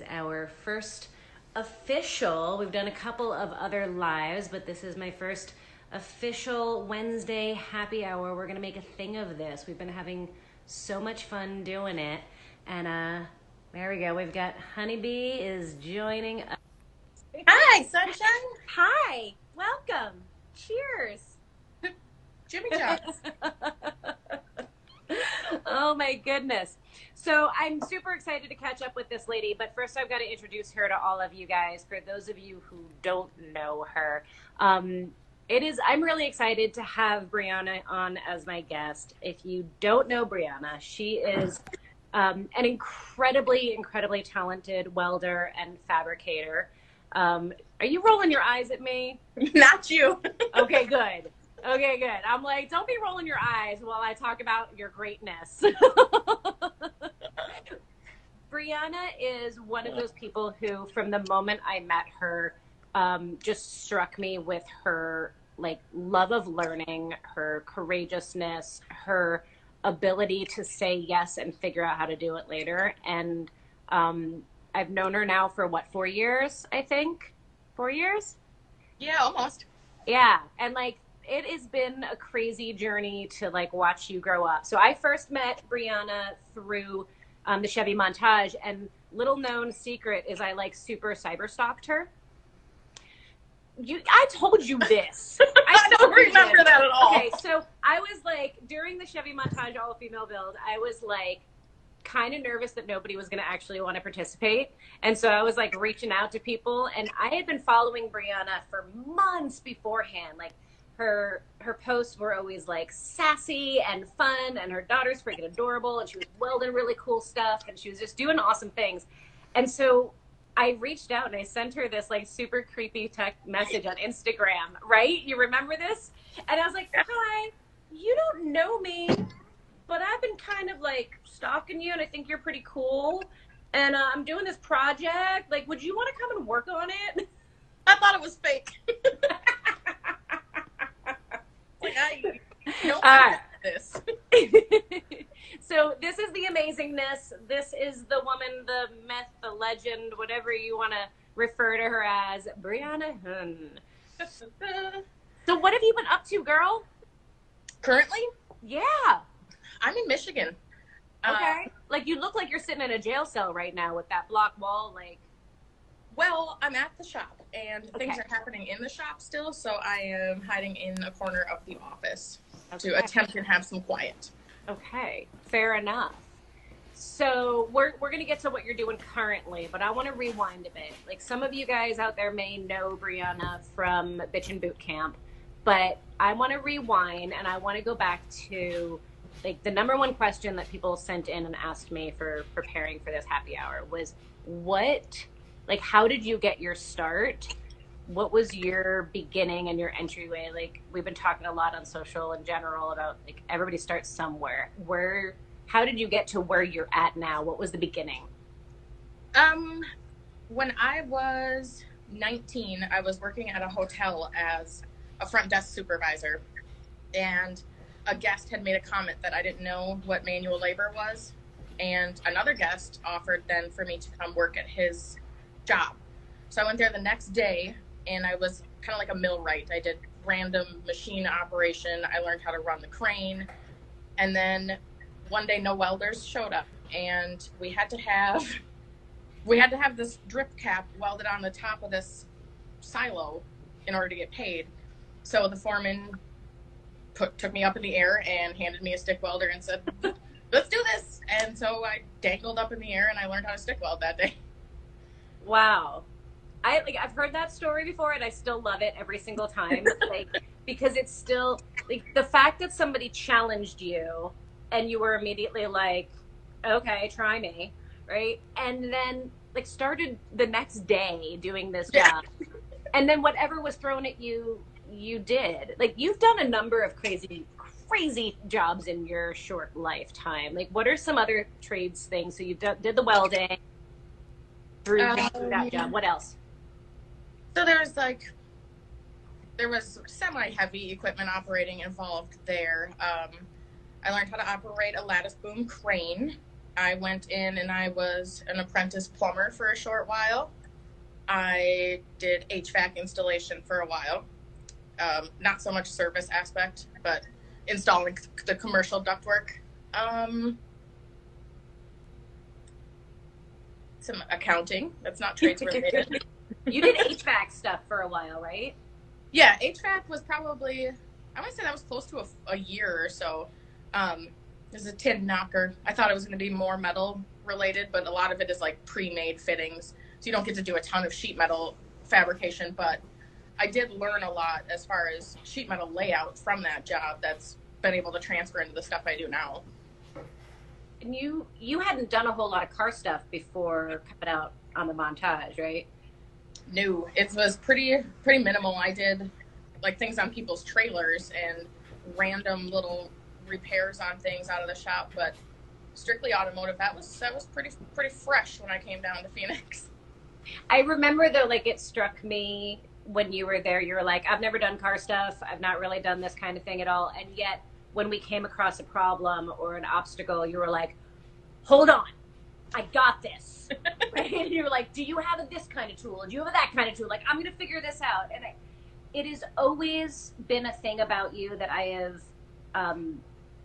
is our first official. We've done a couple of other lives, but this is my first official Wednesday happy hour. We're going to make a thing of this. We've been having so much fun doing it. And uh there we go. We've got Honeybee is joining us. Hi, sunshine. Hi. Welcome. Cheers. Jimmy John's. oh my goodness. So I'm super excited to catch up with this lady, but first I've got to introduce her to all of you guys. For those of you who don't know her, um, it is I'm really excited to have Briana on as my guest. If you don't know Briana, she is um, an incredibly, incredibly talented welder and fabricator. Um, are you rolling your eyes at me? Not you. Okay, good. Okay, good. I'm like, don't be rolling your eyes while I talk about your greatness. Briana is one of those people who, from the moment I met her, um, just struck me with her like love of learning, her courageousness, her ability to say yes and figure out how to do it later. And um, I've known her now for what four years, I think, four years. Yeah, almost. Yeah, and like it has been a crazy journey to like watch you grow up. So I first met Briana through um, the Chevy montage, and little known secret is I like super cyber stalked her. You, I told you this. I, don't told you remember this. that at all. Okay, so I was like during the Chevy montage all female build, I was like kind of nervous that nobody was going to actually want to participate. And so I was like reaching out to people and I had been following Briana for months beforehand. Like her her posts were always like sassy and fun and her daughter's freaking adorable and she was welding really cool stuff and she was just doing awesome things. And so I reached out and I sent her this like super creepy tech message on Instagram, right? You remember this? And I was like, "Hi, you don't know me, but I've been kind of like stalking you and I think you're pretty cool. And uh, I'm doing this project. Like, would you want to come and work on it?" I thought it was fake. like I don't Uh, this. so this is the amazingness. This is the woman, the myth, the legend, whatever you want to refer to her as, Briana Huhn. So what have you been up to, girl? Currently, Yeah. I'm in Michigan. Uh, Okay. like you look like you're sitting in a jail cell right now with that block wall. Like, well, I'm at the shop, and things are happening in the shop still, so I am hiding in a corner of the office to attempt and have some quiet. okay, fair enough. So we're we're gonna get to what you're doing currently, but I want to rewind a bit. Like some of you guys out there may know Briana from Bitchin' Boot Camp, but I want to rewind and I want to go back to like the number one question that people sent in and asked me for preparing for this happy hour was what like how did you get your start? What was your beginning and your entryway? Like we've been talking a lot on social in general about like everybody starts somewhere. Where how did you get to where you're at now? What was the beginning? Um, when I was 19, I was working at a hotel as a front desk supervisor, and a guest had made a comment that I didn't know what manual labor was, and another guest offered then for me to come work at his job. So I went there the next day, and I was kind of like a millwright. I did random machine operation. I learned how to run the crane, and then one day no welders showed up, and we had to have we had to have this drip cap welded on the top of this silo in order to get paid. So the foreman put took me up in the air and handed me a stick welder and said, "Let's do this." And so I dangled up in the air and I learned how to stick weld that day. Wow. I like I've heard that story before and I still love it every single time. like because it's still like the fact that somebody challenged you and you were immediately like, Okay, try me, right? And then like started the next day doing this Yeah. job. And then whatever was thrown at you, you did. Like you've done a number of crazy crazy jobs in your short lifetime. Like what are some other trades things? So you did the welding, through Um, that job. What else? So there was like there was semi heavy equipment operating involved there. Um, I learned how to operate a lattice boom crane. I went in and I was an apprentice plumber for a short while. I did HVAC installation for a while. Um, not so much service aspect, but installing the commercial ductwork. Um, some accounting. That's not trades related. you did HVAC stuff for a while, right? Yeah, HVAC was probably, I want to say that was close to a, a year or so. Um, there's a tin knocker. I thought it was going to be more metal related, but a lot of it is like pre-made fittings, so you don't get to do a ton of sheet metal fabrication. But I did learn a lot as far as sheet metal layout from that job. That's been able to transfer into the stuff I do now. And you you hadn't done a whole lot of car stuff before coming out on the montage, right? No, it was pretty pretty minimal. I did like things on people's trailers and random little repairs on things out of the shop, but strictly automotive. That was that was pretty pretty fresh when I came down to Phoenix. I remember though, like it struck me when you were there. You were like, "I've never done car stuff. I've not really done this kind of thing at all." And yet, when we came across a problem or an obstacle, you were like, "Hold on, I got this." right? And you were like, "Do you have this kind of tool? Do you have that kind of tool? Like, I'm going to figure this out." And I, it has always been a thing about you that I have um,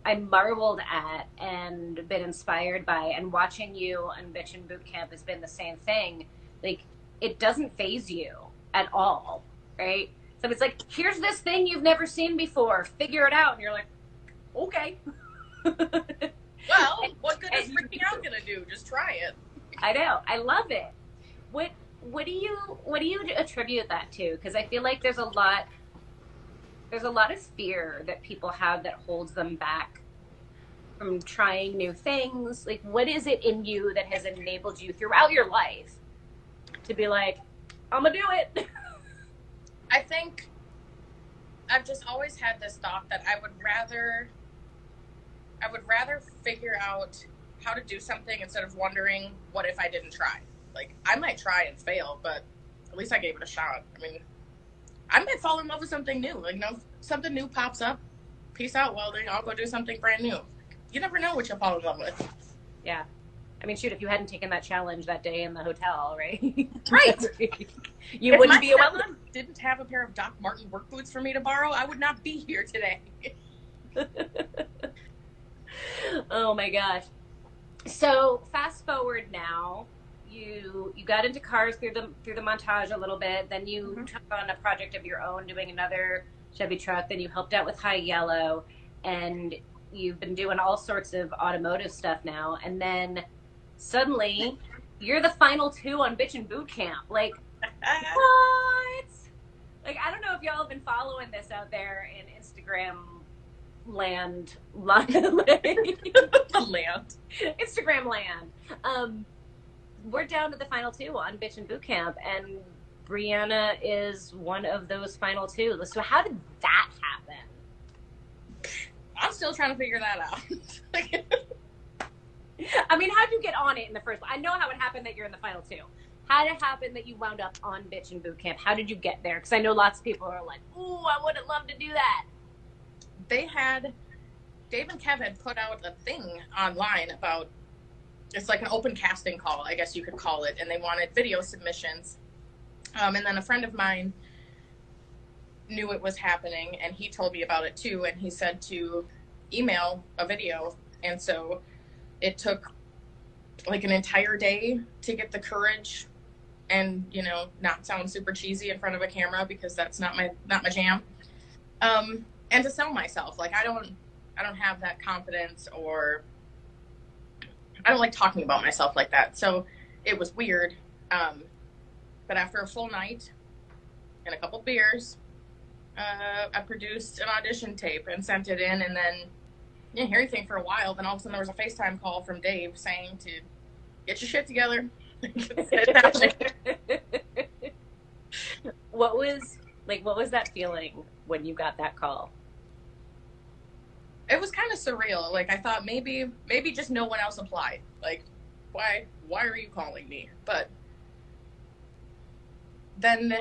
I marveled at and been inspired by. And watching you on Bitchin' Boot Camp has been the same thing. Like, it doesn't phase you at all, right? So it's like, here's this thing you've never seen before. Figure it out. And you're like, okay. well, what good is freaking out gonna do? Just try it. I know. I love it. What what do you what do you attribute that to? Because I feel like there's a lot there's a lot of fear that people have that holds them back from trying new things. Like, what is it in you that has enabled you throughout your life to be like, I'm gonna do it? I think I've just always had this thought that I would rather I would rather figure out how to do something instead of wondering what if I didn't try. Like I might try and fail, but at least I gave it a shot. I mean, I might fall in love with something new. Like, you know, something new pops up. Peace out, welding. I'll go do something brand new. You never know what you'll fall in love with. Yeah. I mean, shoot, if you hadn't taken that challenge that day in the hotel, right? Right. you if wouldn't be a welder. Didn't have a pair of Doc Martens work boots for me to borrow, I would not be here today. oh my gosh. So fast forward now, you you got into cars through the through the montage a little bit. Then you mm-hmm. took on a project of your own, doing another Chevy truck. Then you helped out with High Yellow, and you've been doing all sorts of automotive stuff now. And then suddenly, you're the final two on Bitchin' Boot Camp. Like what? Like I don't know if y'all have been following this out there in Instagram land land Instagram land. Um, we're down to the final two on Bitchin' Boot Camp, and Brianna is one of those final two. So how did that happen? I'm still trying to figure that out. I mean, how'd you get on it in the first? I know how it happened that you're in the final two. How did it happen that you wound up on Bitchin' Boot Camp? How did you get there? Because I know lots of people are like, "Ooh, I would have loved to do that." They had Dave and Kev had put out a thing online about it's like an open casting call, I guess you could call it, and they wanted video submissions. Um, and then a friend of mine knew it was happening, and he told me about it too. And he said to email a video, and so it took like an entire day to get the courage and you know not sound super cheesy in front of a camera because that's not my not my jam um and to sell myself like i don't i don't have that confidence or I don't like talking about myself like that. So it was weird. Um, but after a full night and a couple beers, uh, I produced an audition tape and sent it in, and then didn't hear anything for a while. Then all of a sudden, there was a FaceTime call from Dave saying to get your shit together. what was like? What was that feeling when you got that call? it was kind of surreal. Like I thought maybe maybe just no one else applied. Like why why are you calling me? But then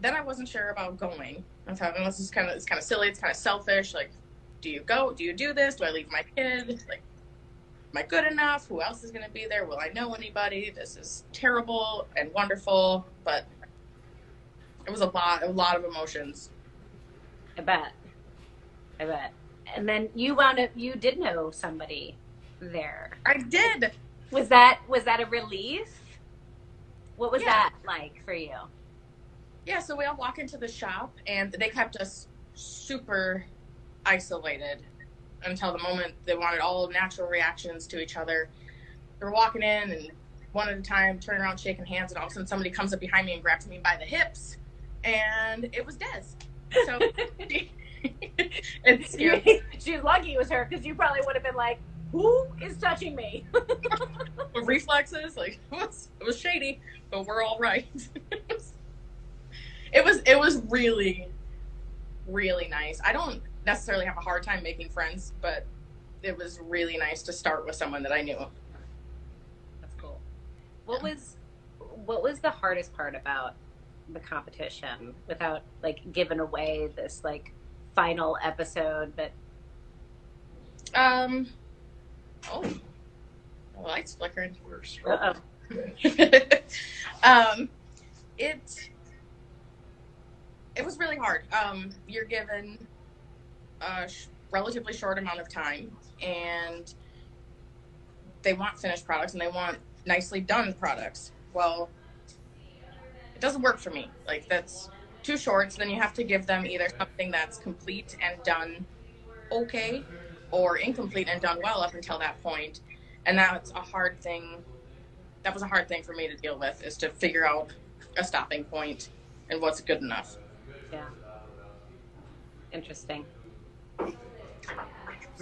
then I wasn't sure about going. I thought oh, this is kind of it's kind of silly. It's kind of selfish. Like, do you go? Do you do this? Do I leave my kid? Like, Am I good enough? Who else is going to be there? Will I know anybody? This is terrible and wonderful, but it was a lot, a lot of emotions. I bet. I bet. And then you wound up. You did know somebody there. I did. Was that was that a relief? What was Yeah. that like for you? Yeah, so we all walk into the shop, and they kept us super isolated until the moment they wanted all natural reactions to each other. We were walking in, and one at a time, turning around, shaking hands, and all of a sudden somebody comes up behind me and grabs me by the hips, and it was Des. So it's you She's lucky it was her because you probably would have been like, "Who is touching me?" reflexes. Like it was, it was shady, but we're all right. it was it was really, really nice. I don't necessarily have a hard time making friends, but it was really nice to start with someone that I knew. That's cool. What was what was the hardest part about the competition without like giving away this like final episode but Um. Oh, the lights flickering. uh-oh. um, it it was really hard. Um, you're given a sh- relatively short amount of time, and they want finished products and they want nicely done products. Well, it doesn't work for me. Like that's too short. So then you have to give them either something that's complete and done okay, or incomplete and done well up until that point. And that's a hard thing that was a hard thing for me to deal with is to figure out a stopping point and what's good enough. yeah interesting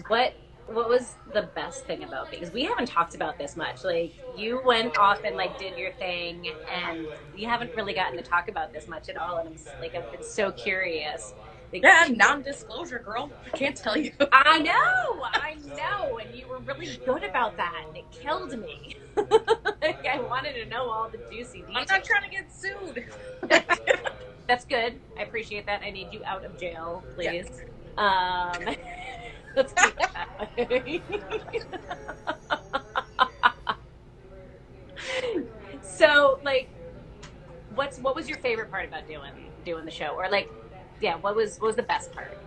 what what was the best thing about because we haven't talked about this much like you went off and like did your thing and we haven't really gotten to talk about this much at all and i'm s- like i've been so curious like, Yeah, non-disclosure, girl. I can't tell you. I know, I know, and you were really good about that, and it killed me. like, I wanted to know all the juicy I'm not trying to get sued. That's good. I appreciate that. I need you out of jail, please. Um, let's keep that. so, like, what's what was your favorite part about doing doing the show, or like, yeah, what was what was the best part?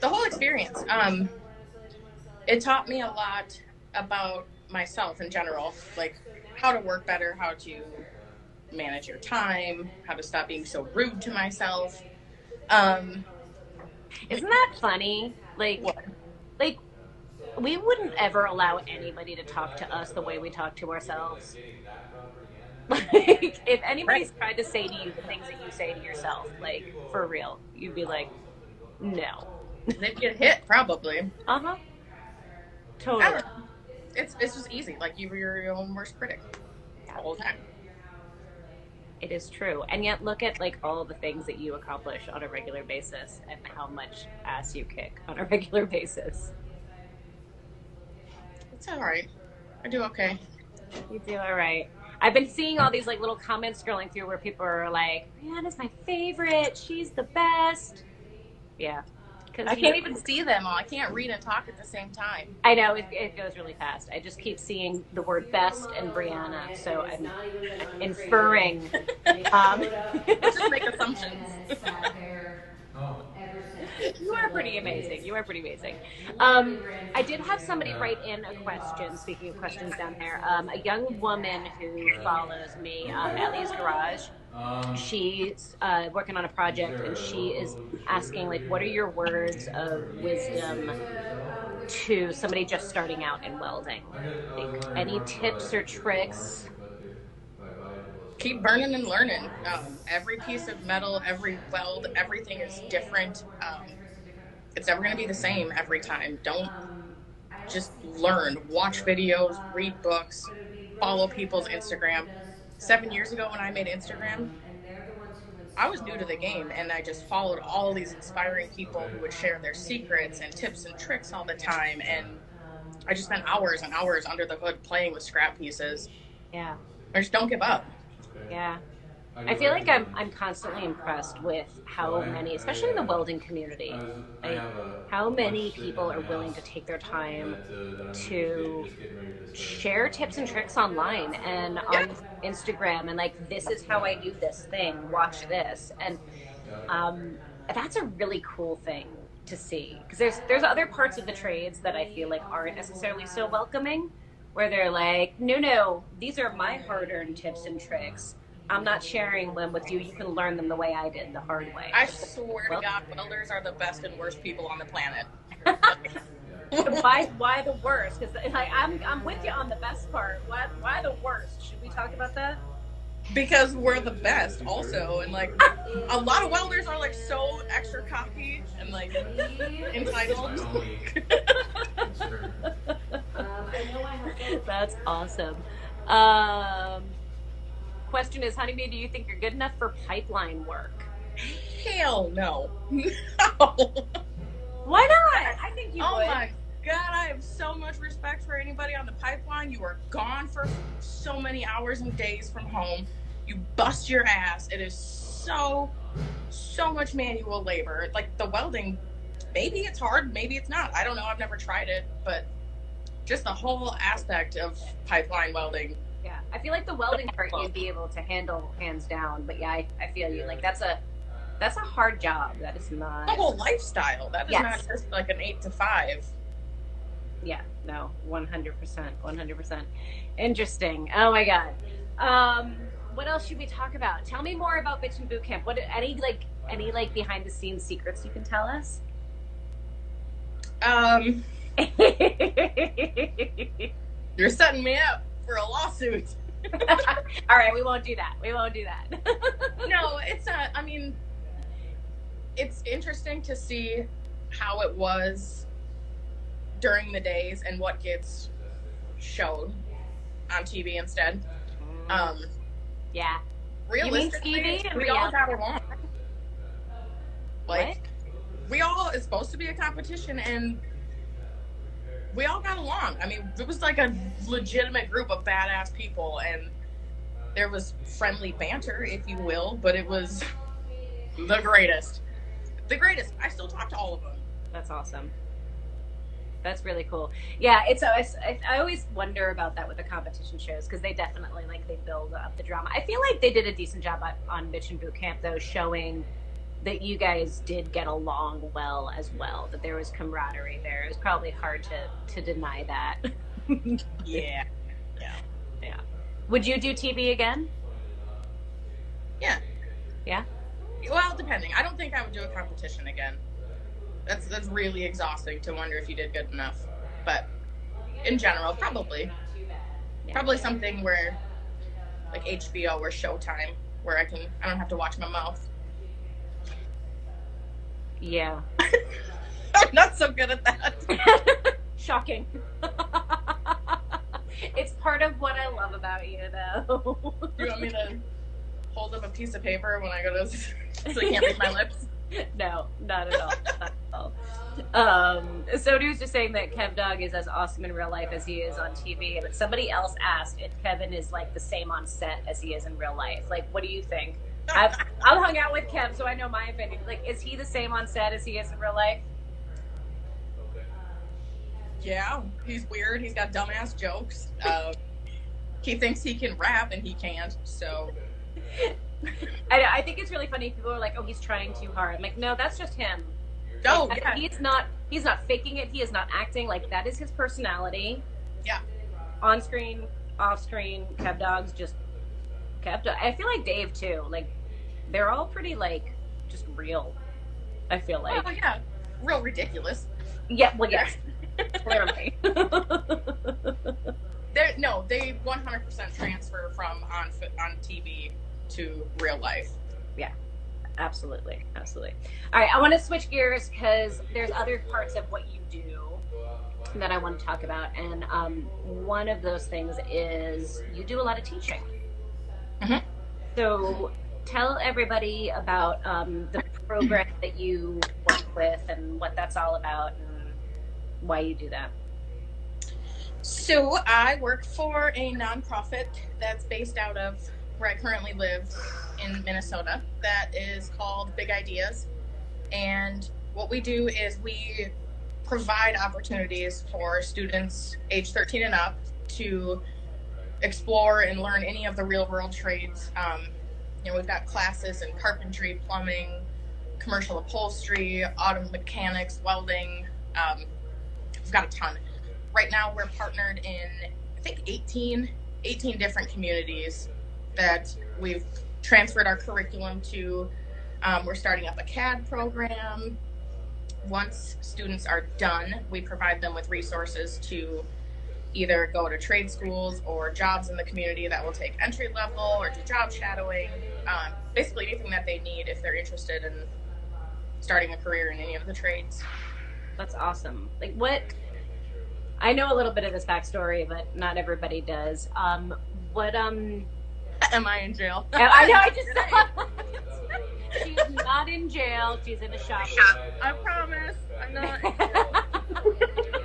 the whole experience. Um, it taught me a lot about myself in general, like how to work better, how to manage your time, how to stop being so rude to myself. Um, Isn't that funny? Like, what? like we wouldn't ever allow anybody to talk to us the way we talk to ourselves. Like, if anybody's tried to say to you the things that you say to yourself, like for real, you'd be like, no. They'd get hit probably. Uh huh. Totally. It's it's just easy. Like you were your own worst critic all the whole time. It is true. And yet, look at like all the things that you accomplish on a regular basis and how much ass you kick on a regular basis. It's all right. I do okay. You do all right. I've been seeing all these like little comments scrolling through where people are like, "Rihanna's my favorite. She's the best." Yeah, because I can't even see them all. I can't read and talk at the same time. I know it, it goes really fast. I just keep seeing the word "best" and Briana, so I'm inferring. Um, Just make assumptions. you are pretty amazing. You are pretty amazing. Um, I did have somebody write in a question. Speaking of questions down there, um, a young woman who follows me, um, Ellie's Garage. She's uh, working on a project, and she is asking, like, what are your words of wisdom to somebody just starting out in welding? Like, any tips or tricks? Keep burning and learning. Um, every piece of metal, every weld, everything is different. Um, it's never going to be the same every time. Don't just learn. Watch videos, read books, follow people's Instagram. Seven years ago, when I made Instagram, I was new to the game and I just followed all these inspiring people who would share their secrets and tips and tricks all the time. And I just spent hours and hours under the hood playing with scrap pieces. Yeah, I just don't give up. yeah. I feel like I'm I'm constantly impressed with how many, especially in the welding community, like how many people are willing to take their time to share tips and tricks online and on Instagram and like this is how I do this thing. Watch this, and um, that's a really cool thing to see because there's there's other parts of the trades that I feel like aren't necessarily so welcoming, where they're like, no, no, these are my hard-earned tips and tricks. I'm not sharing them with you. You can learn them the way I did, the hard way. I swear well, to God, welders are the best and worst people on the planet. why? Why the worst? Because like, I'm I'm with you on the best part. Why? Why the worst? Should we talk about that? because we're the best also and like a lot of welders are like so extra cocky and like entitled that's awesome um, question is honeybee do you think you're good enough for pipeline work hell no no why not i think you oh would. my god i have so much respect for anybody on the pipeline you are gone for so many hours and days from home you bust your ass. It is so, so much manual labor. Like the welding, maybe it's hard, maybe it's not. I don't know. I've never tried it, but just the whole aspect of pipeline welding. I feel like the welding part you'd be able to handle hands down. But yeah, I, I feel you. Like that's a that's a hard job. That is not the whole lifestyle. That is yes. not just like an eight to five. Yeah, no, one hundred percent, one hundred percent. Interesting. Oh my god. Um, what else should we talk about? Tell me more about Bitchin' Boot Camp. What any like any like behind the scenes secrets you can tell us? Um, you're setting me up for a lawsuit. All right, we won't do that. We won't do that. no, it's a. I mean, it's interesting to see how it was during the days and what gets showed on TV instead. Mm. Um, yeah. Realistically, we all got along. Like, what? we all it's supposed to be a competition, and we all got along. I mean, it was like a legitimate group of badass people, and there was friendly banter, if you will, but it was the greatest. The greatest. I still talk to all of them. That's awesome. That's really cool. Yeah, it's always, I always wonder about that with the competition shows because they definitely like they build up the drama. I feel like they did a decent job on Bitchin' Boot Camp though, showing that you guys did get along well as well. That there was camaraderie there. It was probably hard to to deny that. yeah, yeah, yeah. Would you do TV again? Yeah. Yeah. Well, depending. I don't think I would do a competition again that's that's really exhausting to wonder if you did good enough. But in general, probably. Probably something where like HBO or Showtime where I can I don't have to watch my mouth. Yeah. I'm not so good at that. Shocking. it's part of what I love about you though. you want me to hold up a piece of paper when I go to so I can't read my lips? no, not at all. Not at all. Um, Sody was just saying that Kev Dog is as awesome in real life as he is on TV. But somebody else asked if Kevin is like the same on set as he is in real life. Like, what do you think? I've, I've hung out with Kev, so I know my opinion. Like, is he the same on set as he is in real life? Yeah, he's weird. He's got dumbass jokes. Uh, he thinks he can rap and he can't. So I, I, think it's really funny. People are like, "Oh, he's trying too hard." I'm like, no, that's just him. Oh, yeah. he's not. He's not faking it. He is not acting. Like that is his personality. Yeah. On screen, off screen, Kev Dogs just kept. I feel like Dave too. Like they're all pretty like just real. I feel like. Oh yeah, real ridiculous. Yeah. Well, yes. Clearly. They're, no, they 100% transfer from on on TV to real life. Yeah, absolutely, absolutely. All right, I want to switch gears because there's other parts of what you do that I want to talk about, and um, one of those things is you do a lot of teaching. Mm-hmm. So tell everybody about um, the program that you work with and what that's all about and why you do that. So I work for a nonprofit that's based out of where I currently live in Minnesota that is called Big Ideas. And what we do is we provide opportunities for students age 13 and up to explore and learn any of the real world trades. Um, you know, we've got classes in carpentry, plumbing, commercial upholstery, auto mechanics, welding. Um, we've got a ton. Right now, we're partnered in, I think, 18, 18 different communities that we've transferred our curriculum to. Um, we're starting up a CAD program. Once students are done, we provide them with resources to either go to trade schools or jobs in the community that will take entry level or do job shadowing. Um, basically, anything that they need if they're interested in starting a career in any of the trades. That's awesome. Like, what? I know a little bit of this backstory, but not everybody does. Um, what? Um, Am I in jail? I know. I just. She's not in jail. She's in a shop. I promise. I'm not.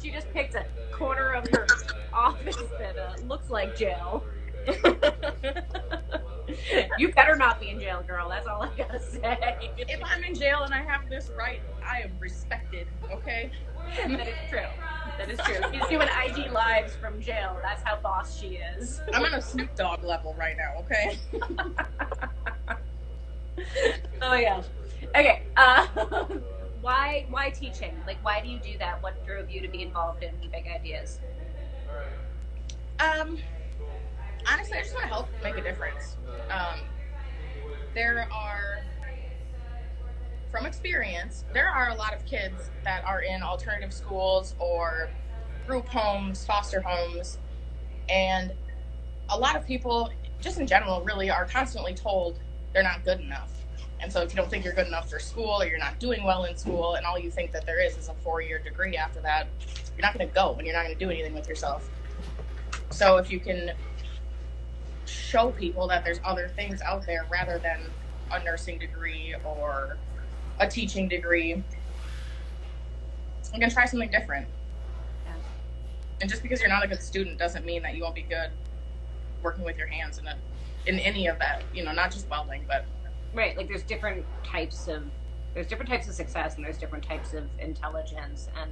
She just picked a corner of her office that uh, looks like jail. you better not be in jail, girl. That's all I gotta say. if I'm in jail and I have this right, I am respected. Okay. that is true. That is true. She's doing IG lives from jail. That's how boss she is. I'm on a Snoop Dogg level right now. Okay. oh my gosh. Okay. Uh, why why teaching? Like why do you do that? What drove you to be involved in big ideas? Um, honestly, I just want to help make a difference. Um, there are, from experience, there are a lot of kids that are in alternative schools or group homes, foster homes, and a lot of people, just in general, really are constantly told they're not good enough. And so if you don't think you're good enough for school or you're not doing well in school and all you think that there is is a four year degree after that, you're not going to go and you're not going to do anything with yourself. So if you can show people that there's other things out there rather than a nursing degree or a teaching degree, you can try something different. Yeah. And just because you're not a good student doesn't mean that you won't be good working with your hands in a, in any of that, you know, not just welding, but Right. Like there's different types of there's different types of success and there's different types of intelligence and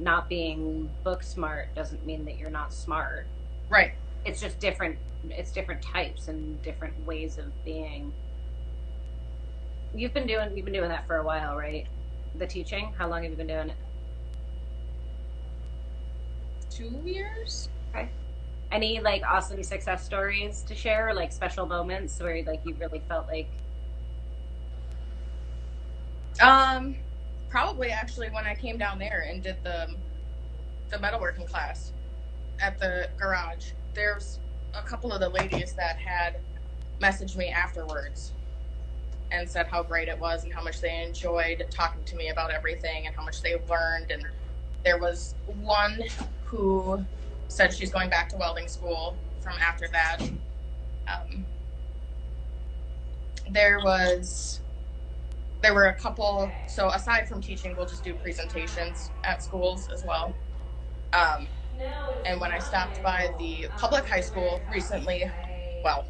not being book smart doesn't mean that you're not smart. right. It's just different it's different types and different ways of being. You've been doing you've been doing that for a while, right? The teaching? How long have you been doing it? Two years? Okay. Any like awesome success stories to share, like special moments where like you really felt like Um, probably actually when I came down there and did the the metalworking class at the garage. There's a couple of the ladies that had messaged me afterwards and said how great it was and how much they enjoyed talking to me about everything and how much they learned and there was one who said she's going back to welding school from after that um, there was there were a couple so aside from teaching we'll just do presentations at schools as well um, and when i stopped by the public high school recently well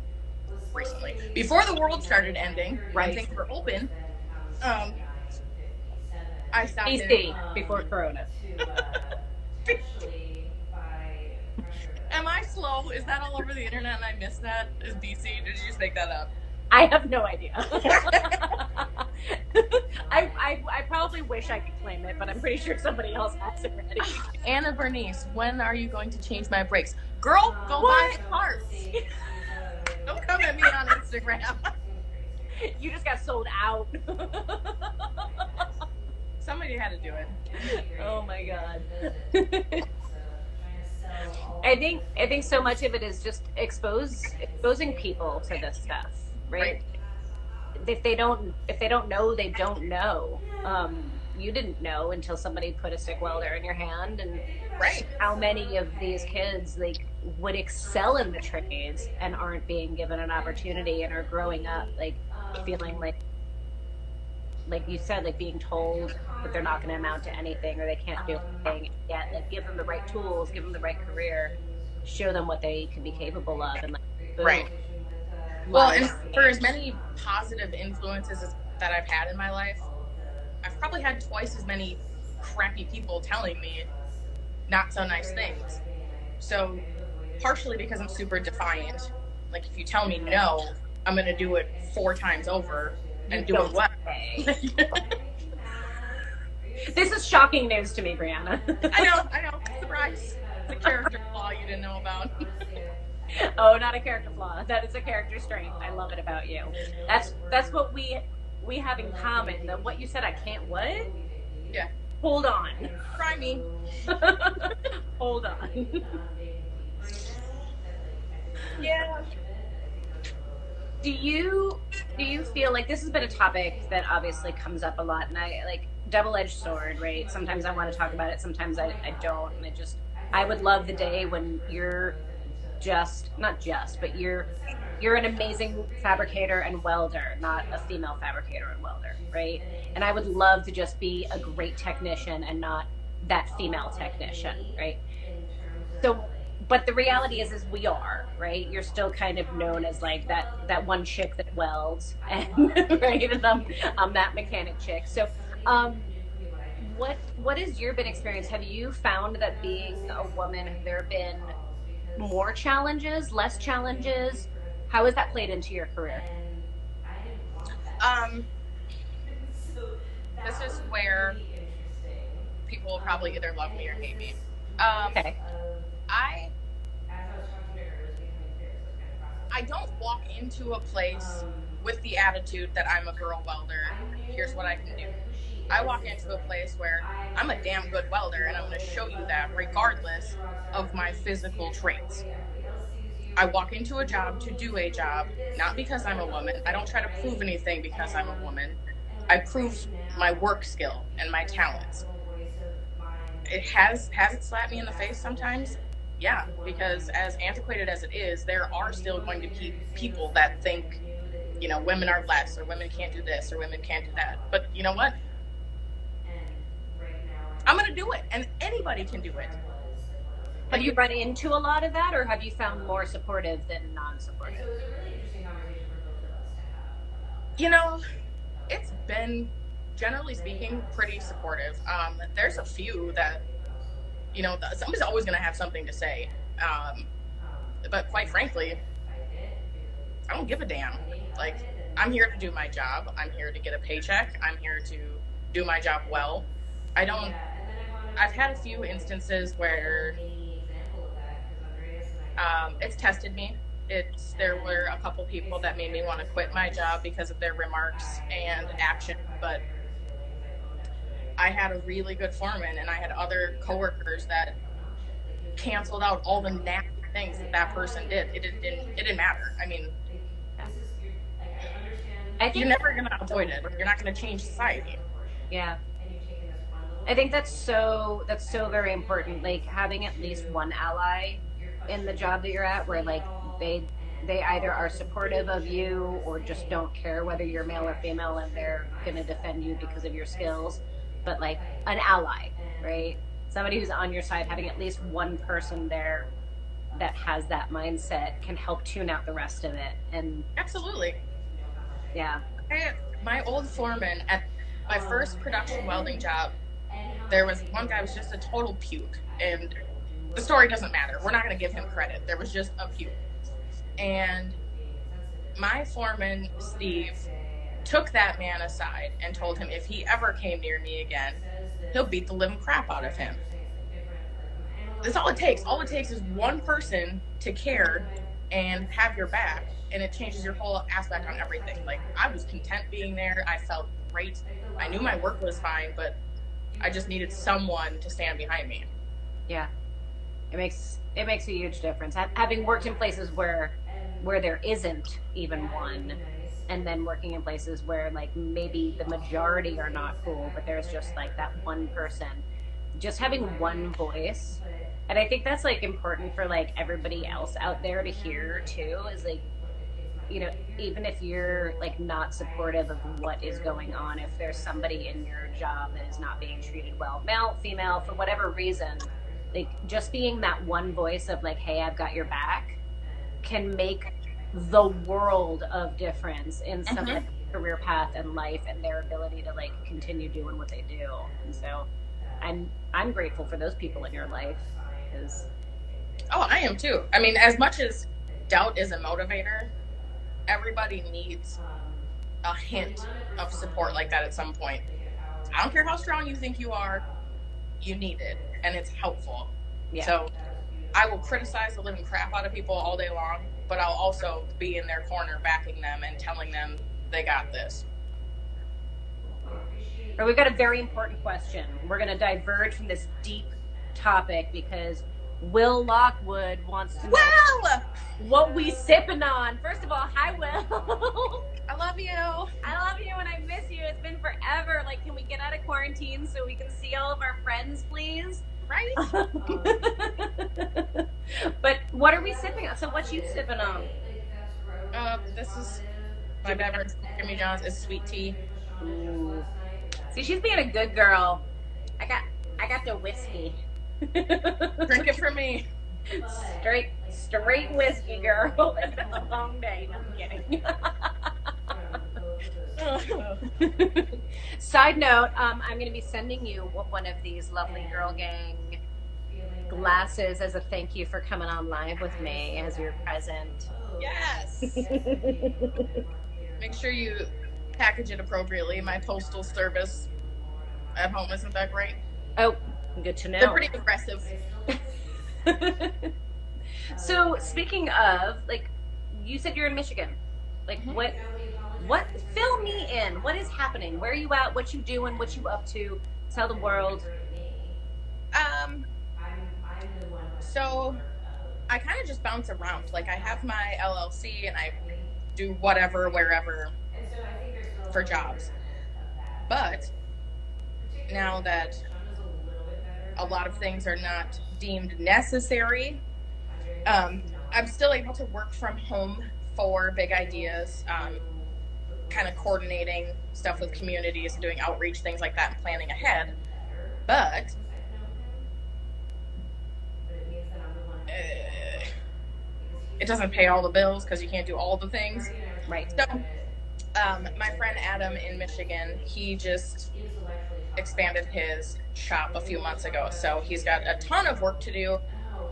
recently before the world started ending Right. things were open um, i stopped BC before Corona. am i slow is that all over the internet and i missed that is dc did you just make that up I have no idea. I, I I probably wish I could claim it, but I'm pretty sure somebody else has it already. anna bernice when are you going to change my brakes girl go buy What? parts don't come at me on instagram You just got sold out. somebody had to do it oh my god. I think I think so much of it is just expose exposing people to this stuff, right? Right. If they don't if they don't know, they don't know. Um, you didn't know until somebody put a stick welder in your hand, and right how many of these kids like would excel in the trades and aren't being given an opportunity and are growing up like feeling like like you said like being told that they're not going to amount to anything or they can't do anything yet like give them the right tools give them the right career show them what they can be capable of and like Boom. Right. Well, and for as many positive influences as, that I've had in my life, I've probably had twice as many crappy people telling me not so nice things. So, partially because I'm super defiant. Like, if you tell me no, I'm going to do it four times over and do it well. This is shocking news to me, Briana. I know, I know. Surprise. It's a character flaw you didn't know about. oh, not a character flaw. That is a character strength. I love it about you. That's that's what we we have in common. That what you said, I can't. What? Yeah. Hold on. Try me. Hold on. Yeah. do you do you feel like this has been a topic that obviously comes up a lot and i like double-edged sword right sometimes i want to talk about it sometimes i, I don't and I just i would love the day when you're just not just but you're you're an amazing fabricator and welder not a female fabricator and welder right? And i would love to just be a great technician and not that female technician right? So but the reality is is we are right? You're still kind of known as like that that one chick that welds and right and I'm, I'm that mechanic chick. So um what what has your been experience? Have you found that being a woman have there been more challenges less challenges how has that played into your career Um, this is where people will probably either love me or hate me. Um, okay I I don't walk into a place with the attitude that I'm a girl welder. Here's what I can do. I walk into a place where I'm a damn good welder and I'm going to show you that regardless of my physical traits. I walk into a job to do a job, not because I'm a woman. I don't try to prove anything because I'm a woman. I prove my work skill and my talents. It has has it slapped me in the face sometimes? Yeah, because as antiquated as it is, there are still going to be people that think, you know, women are less or women can't do this or women can't do that. But you know what? I'm going to do it and anybody can do it. have you run into a lot of that or have you found more supportive than non-supportive You know, it's been generally speaking pretty supportive. Um, there's a few that, you know, somebody's always going to have something to say. Um, but quite frankly, I don't give a damn. Like, I'm here to do my job. I'm here to get a paycheck. I'm here to do my job well. I don't. I've had a few instances where um, it's tested me. It's there were a couple people that made me want to quit my job because of their remarks and action, but I had a really good foreman, and I had other coworkers that canceled out all the nasty things that that person did. It didn't. It didn't matter. I mean, i think you're never gonna avoid it. You're not gonna change society. Yeah. I think that's so that's so very important. Like having at least one ally in the job that you're at where like they they either are supportive of you or just don't care whether you're male or female and they're gonna defend you because of your skills. But like an ally, right? Somebody who's on your side, having at least one person there that has that mindset can help tune out the rest of it. And Absolutely. yeah. I, my old foreman at my first production welding job, there was one guy was just a total puke, and the story doesn't matter. We're not going to give him credit. There was just a puke, and my foreman Steve took that man aside and told him if he ever came near me again, he'll beat the living crap out of him. That's all it takes. All it takes is one person to care and have your back, and it changes your whole aspect on everything. Like I was content being there. I felt great. I knew my work was fine, but I just needed someone to stand behind me. Yeah, it makes it makes a huge difference. Having worked in places where where there isn't even one, and then working in places where like maybe the majority are not cool, but there's just like that one person, just having one voice, and I think that's like important for like everybody else out there to hear too. Is like you know, even if you're like not supportive of what is going on, if there's somebody in your job that is not being treated well, male, female, for whatever reason, like just being that one voice of like, hey, I've got your back can make the world of difference in Mhm. someone's career path and life and their ability to like continue doing what they do. And so I'm I'm grateful for those people in your life because Oh, I am too. I mean, as much as doubt is a motivator, everybody needs a hint of support like that at some point. I don't care how strong you think you are, you need it, and it's helpful. yeah. So I will criticize the living crap out of people all day long, but I'll also be in their corner backing them and telling them they got this. Or we've got a very important question. We're going to diverge from this deep topic because Will Lockwood wants to know Well, what we sipping on. First of all, hi Will. I love you. I love you and I miss you. It's been forever. Like, can we get out of quarantine so we can see all of our friends, please? Right? but what are we sipping on? So, what you sipping on? Uh, this is my beverage. Jimmy John's is sweet tea. See, she's being a good girl. I got, I got the whiskey. Drink it for me. Straight, straight whiskey, girl. It's been a long day. No, I'm kidding. Side note, um, I'm going to be sending you one of these lovely Girl Gang glasses as a thank you for coming on live with me as your present. yes. Make sure you package it appropriately. My postal service at home isn't that great. oh, good to know. They're pretty aggressive. so, speaking of, like, you said you're in Michigan. Like, Mhm. what? What? Fill me in. What is happening? Where are you at? What you doing? What you up to? Tell the world. Um, so I kind of just bounce around. Like I have my LLC and I do whatever, wherever for jobs. But now that a lot of things are not deemed necessary, um, I'm still able to work from home for big ideas, um, kind of coordinating stuff with communities and doing outreach, things like that, and planning ahead. But uh, it doesn't pay all the bills because you can't do all the things. Right. So, um, my friend Adam in Michigan, he just expanded his shop a few months ago. So he's got a ton of work to do,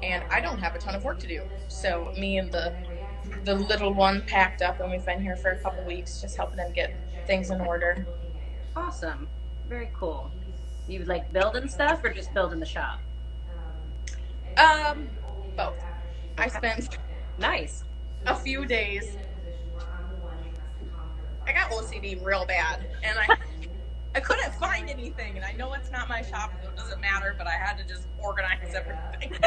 and I don't have a ton of work to do. So me and the the little one packed up, and we've been here for a couple weeks, just helping him get things in order. Awesome. Very cool. You like building stuff or just building the shop? Um, both. I spent Nice. a few days. I got OCD real bad, and I I couldn't find anything. And I know it's not my shop, so it doesn't matter. But I had to just organize everything.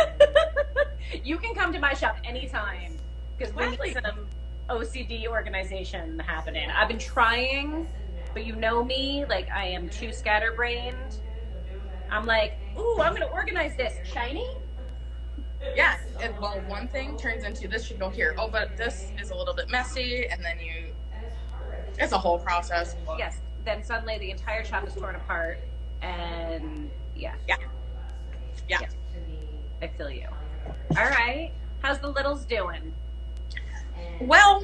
you can come to my shop anytime because we need some OCD organization happening. I've been trying, but you know me, like I am too scatterbrained. I'm like, ooh, I'm gonna organize this. Shiny? yeah. And, well, one thing turns into this should go here. Oh, but this is a little bit messy, and then you. It's a whole process. Yes. Then suddenly the entire shop is torn apart, and yeah. Yeah. Yeah. I feel you. All right. How's the littles doing? Well,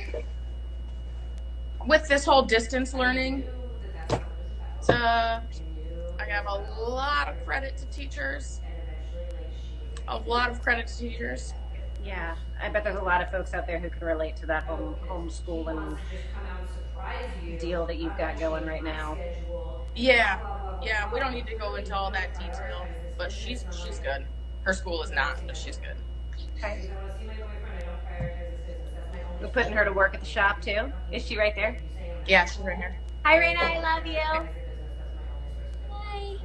with this whole distance learning, uh, I have a lot of credit to teachers. A lot of credit to teachers. Yeah, I bet there's a lot of folks out there who can relate to that home homeschooling deal that you've got going right now. Yeah, yeah. We don't need to go into all that detail, but she's she's good. Her school is not, but she's good. Okay. We're putting her to work at the shop too. Is she right there? Yeah, she's right here. Hi, Raina. I love you. Hi.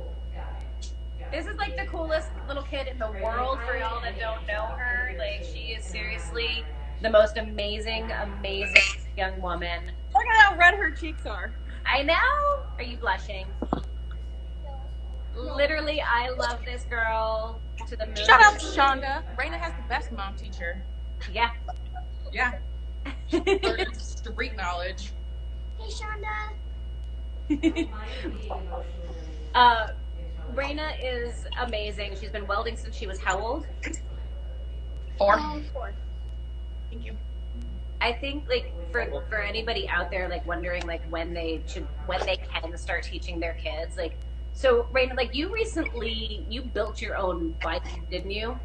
This is like the coolest little kid in the world for y'all that don't know her. Like, she is seriously the most amazing, amazing young woman. Look at how red her cheeks are. I know. Are you blushing? Literally, I love this girl to the moon. Shut up, Shonda. Raina has the best mom teacher. Yeah. Yeah, street knowledge. Hey, Shonda. uh, Raina is amazing. She's been welding since she was how old? Four. Um, four. Thank you. I think like for for anybody out there like wondering like when they should when they can start teaching their kids like so Raina like you recently you built your own bike didn't you?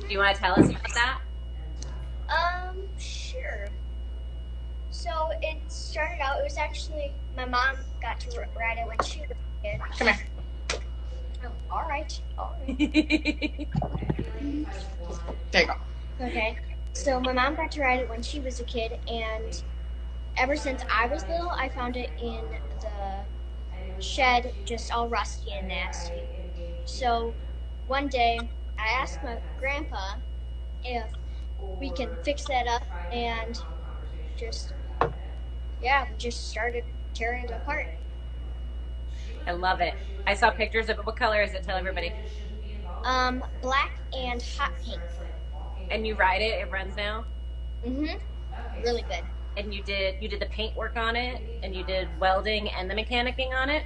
Do you want to tell us about that? Um, sure. So it started out. It was actually my mom got to ride it when she was a kid. Come here. Oh, all right, all right. There you go. Okay. So my mom got to ride it when she was a kid, and ever since I was little, I found it in the shed, just all rusty and nasty. So one day, I asked my grandpa if we can fix that up, and just yeah, we just started tearing it apart. I love it. I saw pictures of it. What color is it? Tell everybody. Um, black and hot pink. And you ride it. It runs now. Mhm. Really good. And you did you did the paint work on it, and you did welding and the mechanicing on it.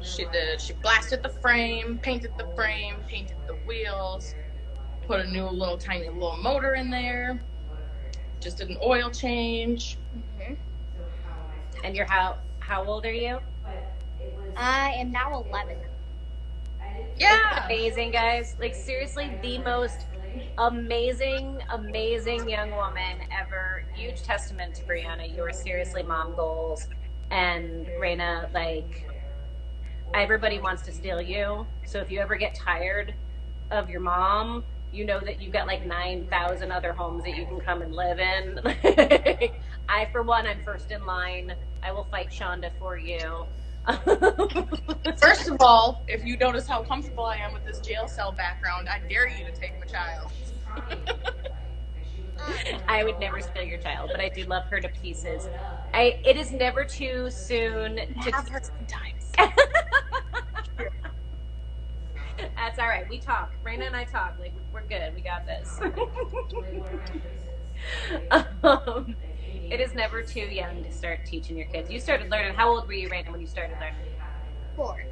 She did. She blasted the frame, painted the frame, painted the wheels, put a new little tiny little motor in there. Just did an oil change. Mhm. And you're how how old are you? I am now 11. Yeah. amazing guys. Like seriously the most amazing amazing young woman ever. Huge testament to Briana. You are seriously mom goals. And Raina, like everybody wants to steal you. So if you ever get tired of your mom you know that you've got like 9000 other homes that you can come and live in. I for one i'm first in line. I will fight shonda for you First of all, if you notice how comfortable I am with this jail cell background, I dare you to take my child. I would never steal your child, but I do love her to pieces. I it is never too soon to Have her sometimes. That's all right. We talk. Raina and I talk. Like we're good. We got this. um, it is never too young to start teaching your kids. You started learning. How old were you, Raina, when you started learning? Four.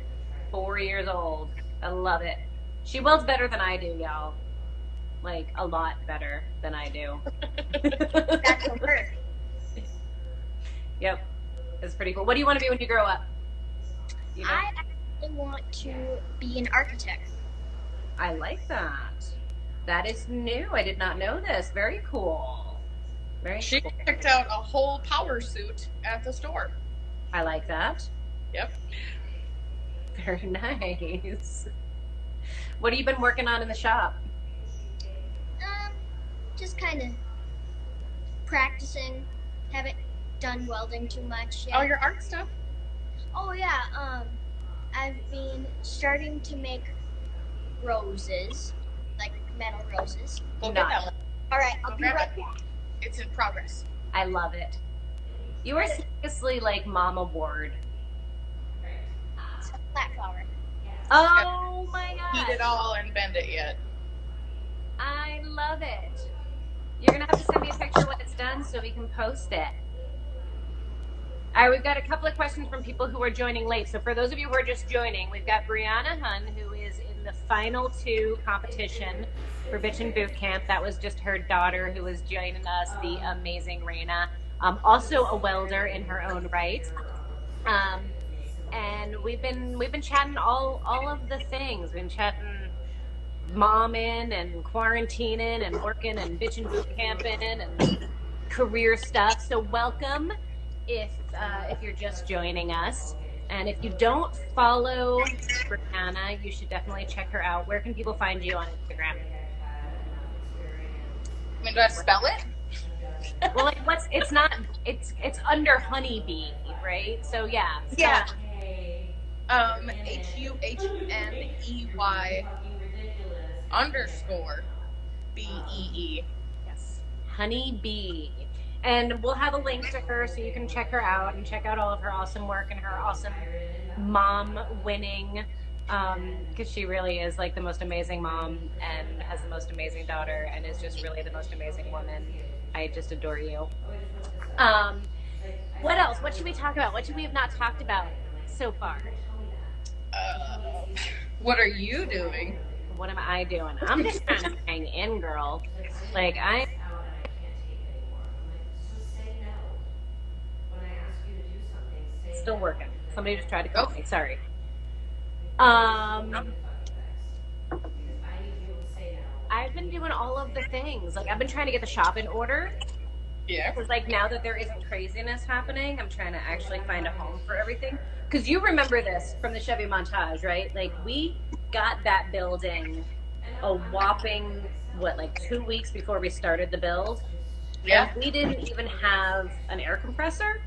Four years old. I love it. She welds better than I do, y'all. Like a lot better than I do. That's a word. Yep. It's pretty cool. What do you want to be when you grow up? You know? I actually want to be an architect. I like that. That is new. I did not know this. Very cool. Very She cool. picked out a whole power suit at the store. I like that. Yep. Very nice. What have you been working on in the shop? Um, just kind of practicing. Haven't done welding too much yet. Oh, your art stuff? Oh yeah. Um, I've been starting to make roses, like metal roses. Go get that one. All right, I'll Go be right it. back. It's in progress. I love it. You are seriously like Mama Ward. It's a flat flower. Oh my god. Heat it all and bend it yet. I love it. You're gonna have to send me a picture when it's done so we can post it. All right, we've got a couple of questions from people who are joining late. So for those of you who are just joining, we've got Briana Huhn, who is in the final two competition for Bitchin' Boot Camp. That was just her daughter who was joining us, the amazing Raina. Um, also a welder in her own right. Um, and we've been we've been chatting all all of the things. We've been chatting momming and quarantining and working and bitching boot camping and career stuff. So welcome if uh, if you're just joining us. And if you don't follow Briana, you should definitely check her out. Where can people find you on Instagram? I mean, do I spell it? Well, like, what's it's not it's it's under honeybee, right? So yeah, Yeah. Um, H U H N E Y underscore B E E. Yes. Honey Bee. And we'll have a link to her so you can check her out and check out all of her awesome work and her awesome mom winning. Because she really is like the most amazing mom and has the most amazing daughter and is just really the most amazing woman. I just adore you. Um, what else? What should we talk about? What should we have not talked about so far? Uh, what are you doing? What am I doing? I'm just trying to hang in, girl. Like I, still working. Somebody just tried to call me. Sorry. Um, I've been doing all of the things. Like I've been trying to get the shop in order. Yeah. Because like now that there isn't craziness happening, I'm trying to actually find a home for everything. Because you remember this from the Chevy montage, right? Like we got that building a whopping what, like two weeks before we started the build. Yeah. And we didn't even have an air compressor.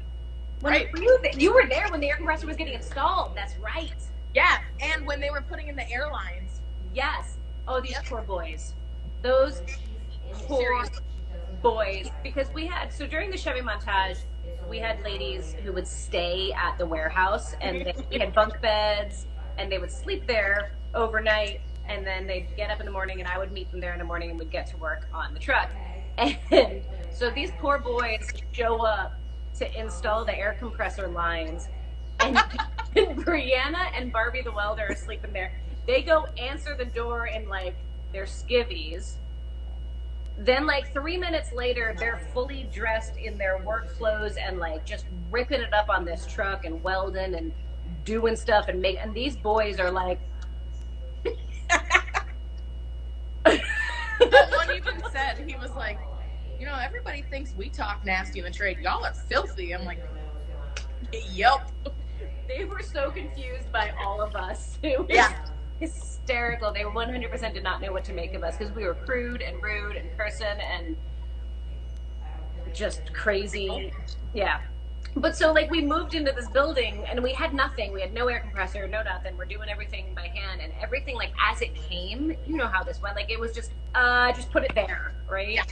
When Right. You, you were there when the air compressor was getting installed. That's right. Yeah. And when they were putting in the airlines. Yes. Oh, these poor boys. Those poor boys. Because we had, so during the Chevy montage, we had ladies who would stay at the warehouse and they, we had bunk beds and they would sleep there overnight and then they'd get up in the morning and I would meet them there in the morning and we'd get to work on the truck. And so these poor boys show up to install the air compressor lines and, and Briana and Barbie the welder are sleeping there. They go answer the door in like their skivvies. Then like three minutes later, they're fully dressed in their work clothes and like just ripping it up on this truck and welding and doing stuff and make and these boys are like one even said, he was like, you know, everybody thinks we talk nasty in the trade. Y'all are filthy. I'm like, yep. they were so confused by all of us. It was Yeah. hysterical. They 100% did not know what to make of us because we were crude and rude and person and just crazy. Yeah. But so, like, we moved into this building and we had nothing. We had no air compressor, no nothing. We're doing everything by hand and everything, like, as it came, you know how this went. Like, it was just, uh, just put it there, right? Yeah.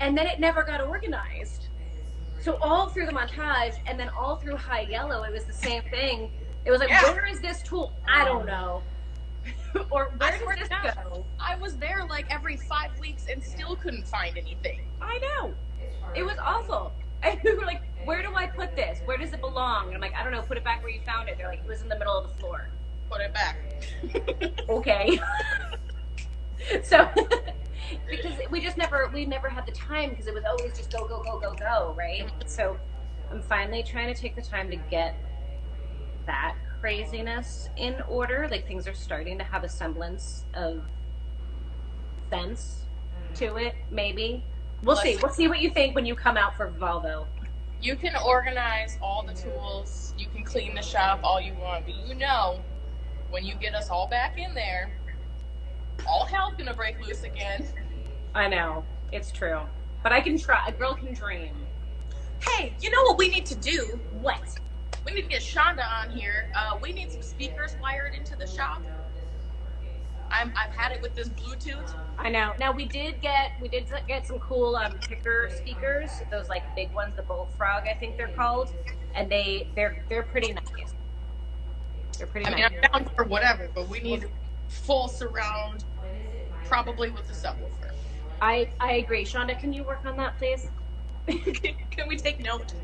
And then it never got organized. So all through the montage and then all through High Yellow, it was the same thing. It was like, Yeah. where is this tool? I don't know. or where I does this go? I was there like every five weeks and still couldn't find anything. I know. It was awful. And we were like, where do I put this? Where does it belong? And I'm like, I don't know. Put it back where you found it. They're like, it was in the middle of the floor. Put it back. Okay. so, because we just never, we never had the time because it was always just go, go, go, go, go, right? So, I'm finally trying to take the time to get that craziness in order. Like things are starting to have a semblance of sense to it, maybe. We'll see. We'll see what you think when you come out for Volvo. You can organize all the tools. You can clean the shop all you want, but you know, when you get us all back in there, all hell's gonna break loose again. I know. It's true. But I can try. A girl can dream. Hey, you know what we need to do? What? We need to get Shonda on here. Uh, we need some speakers wired into the shop. I'm, I've had it with this Bluetooth. I know. Now we did get we did get some cool um, picker speakers. Those like big ones, the Bullfrog, I think they're called, and they they're they're pretty nice. They're pretty I mean, nice. I'm down for whatever, but we need full surround, probably with the subwoofer. I I agree. Shonda, can you work on that, please? Can we take note?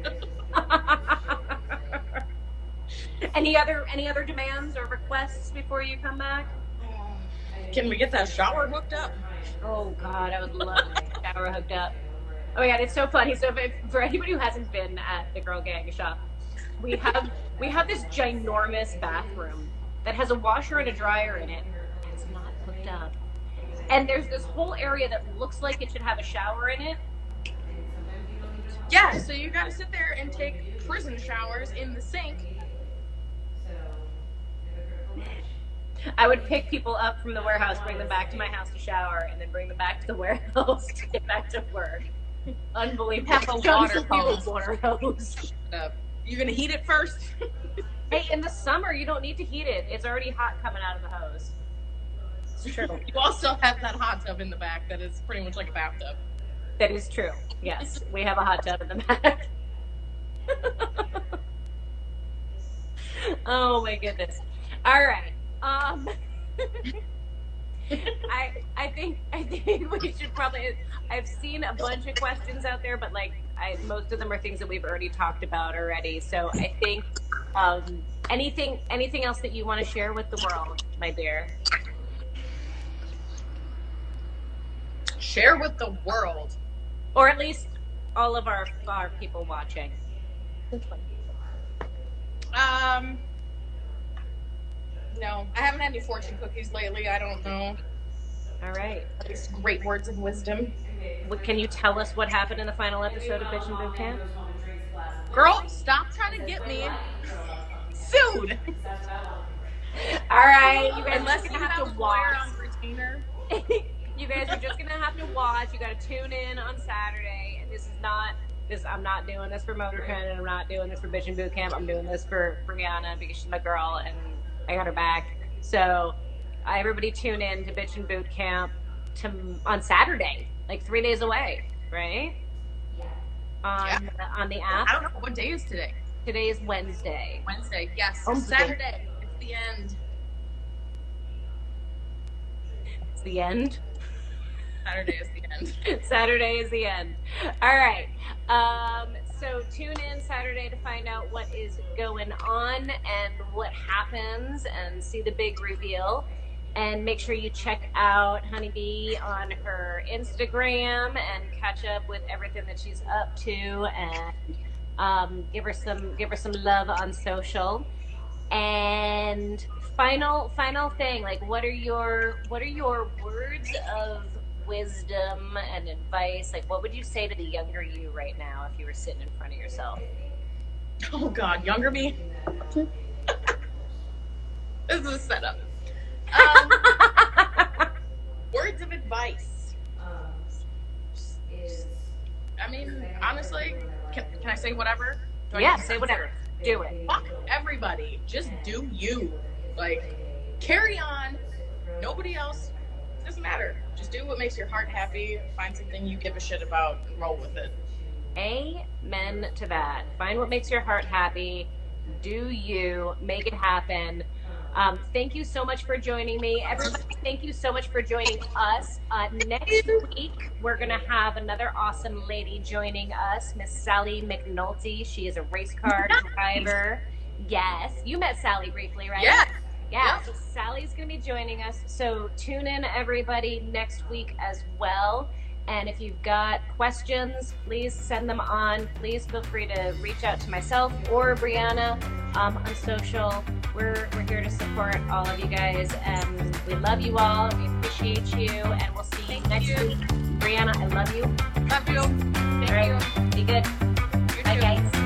any other any other demands or requests before you come back? Can we get that shower hooked up? Oh God, I would love to get shower hooked up. Oh my God, it's so funny. So if, for anybody who hasn't been at the Girl Gang shop, we have we have this ginormous bathroom that has a washer and a dryer in it. That's not hooked up. And there's this whole area that looks like it should have a shower in it. Yeah, so you gotta sit there and take prison showers in the sink. I would pick people up from the warehouse, bring them back to my house to shower, and then bring them back to the warehouse to get back to work. Unbelievable. Have a water hose. water hose. Uh, you gonna heat it first? Hey, in the summer, you don't need to heat it. It's already hot coming out of the hose. It's true. you also have that hot tub in the back that is pretty much like a bathtub. that is true. Yes, we have a hot tub in the back. oh my goodness. All right. Um, I I think I think we should probably. I've seen a bunch of questions out there, but like I, most of them are things that we've already talked about already. So I think um, anything anything else that you want to share with the world, my dear. Share with the world. or at least all of our our people watching. Um, no, I haven't had any fortune cookies lately. I don't know. All right. These great words of wisdom. What, can you tell us what happened in the final episode of Bitchin' Boot Camp? Girl, stop trying to get me sued. All right, you guys Unless are you gonna have, have to watch. on retainer. you guys are just gonna have to watch. You gotta tune in on Saturday. And this is not this. I'm not doing this for Motorcon, and I'm not doing this for Bitchin' Boot Camp. I'm doing this for Briana because she's my girl, and I got her back. So uh, everybody tune in to Bitchin' Boot Camp to on Saturday, like three days away, right? On on the app. I don't know what day is today. Today is Wednesday. Wednesday. Yes. Wednesday. Saturday. It's the end. It's the end. Saturday is the end. Saturday is the end. All right. Um, so tune in Saturday to find out what is going on and what happens and see the big reveal. And make sure you check out Honeybee on her Instagram and catch up with everything that she's up to and um, give her some give her some love on social. And final final thing, like what are your what are your words of wisdom and advice? Like what would you say to the younger you right now if you were sitting in front of yourself? Oh God, younger me. this is a setup. Um, words of advice. I mean, honestly, can, can I say whatever? Do yeah, need say whatever. Do it. Fuck everybody. Just do you. Like, carry on. Nobody else. Doesn't matter. Just do what makes your heart happy. Find something you give a shit about and roll with it. Amen to that. Find what makes your heart happy. Do you make it happen? Um, thank you so much for joining me, everybody. Thank you so much for joining us. Uh, next week, we're gonna have another awesome lady joining us, Miss Sally McNulty. She is a race car driver. Yes, you met Sally briefly, right? Yeah. Yeah, Yep. so Sally's going to be joining us. So tune in, everybody, next week as well. And if you've got questions, please send them on. Please feel free to reach out to myself or Briana um, on social. We're, we're here to support all of you guys. And we love you all. We appreciate you. And we'll see you Thank next you. week. Briana, I love you. Love you. Thank All right. you. Be good. You Bye, too. guys.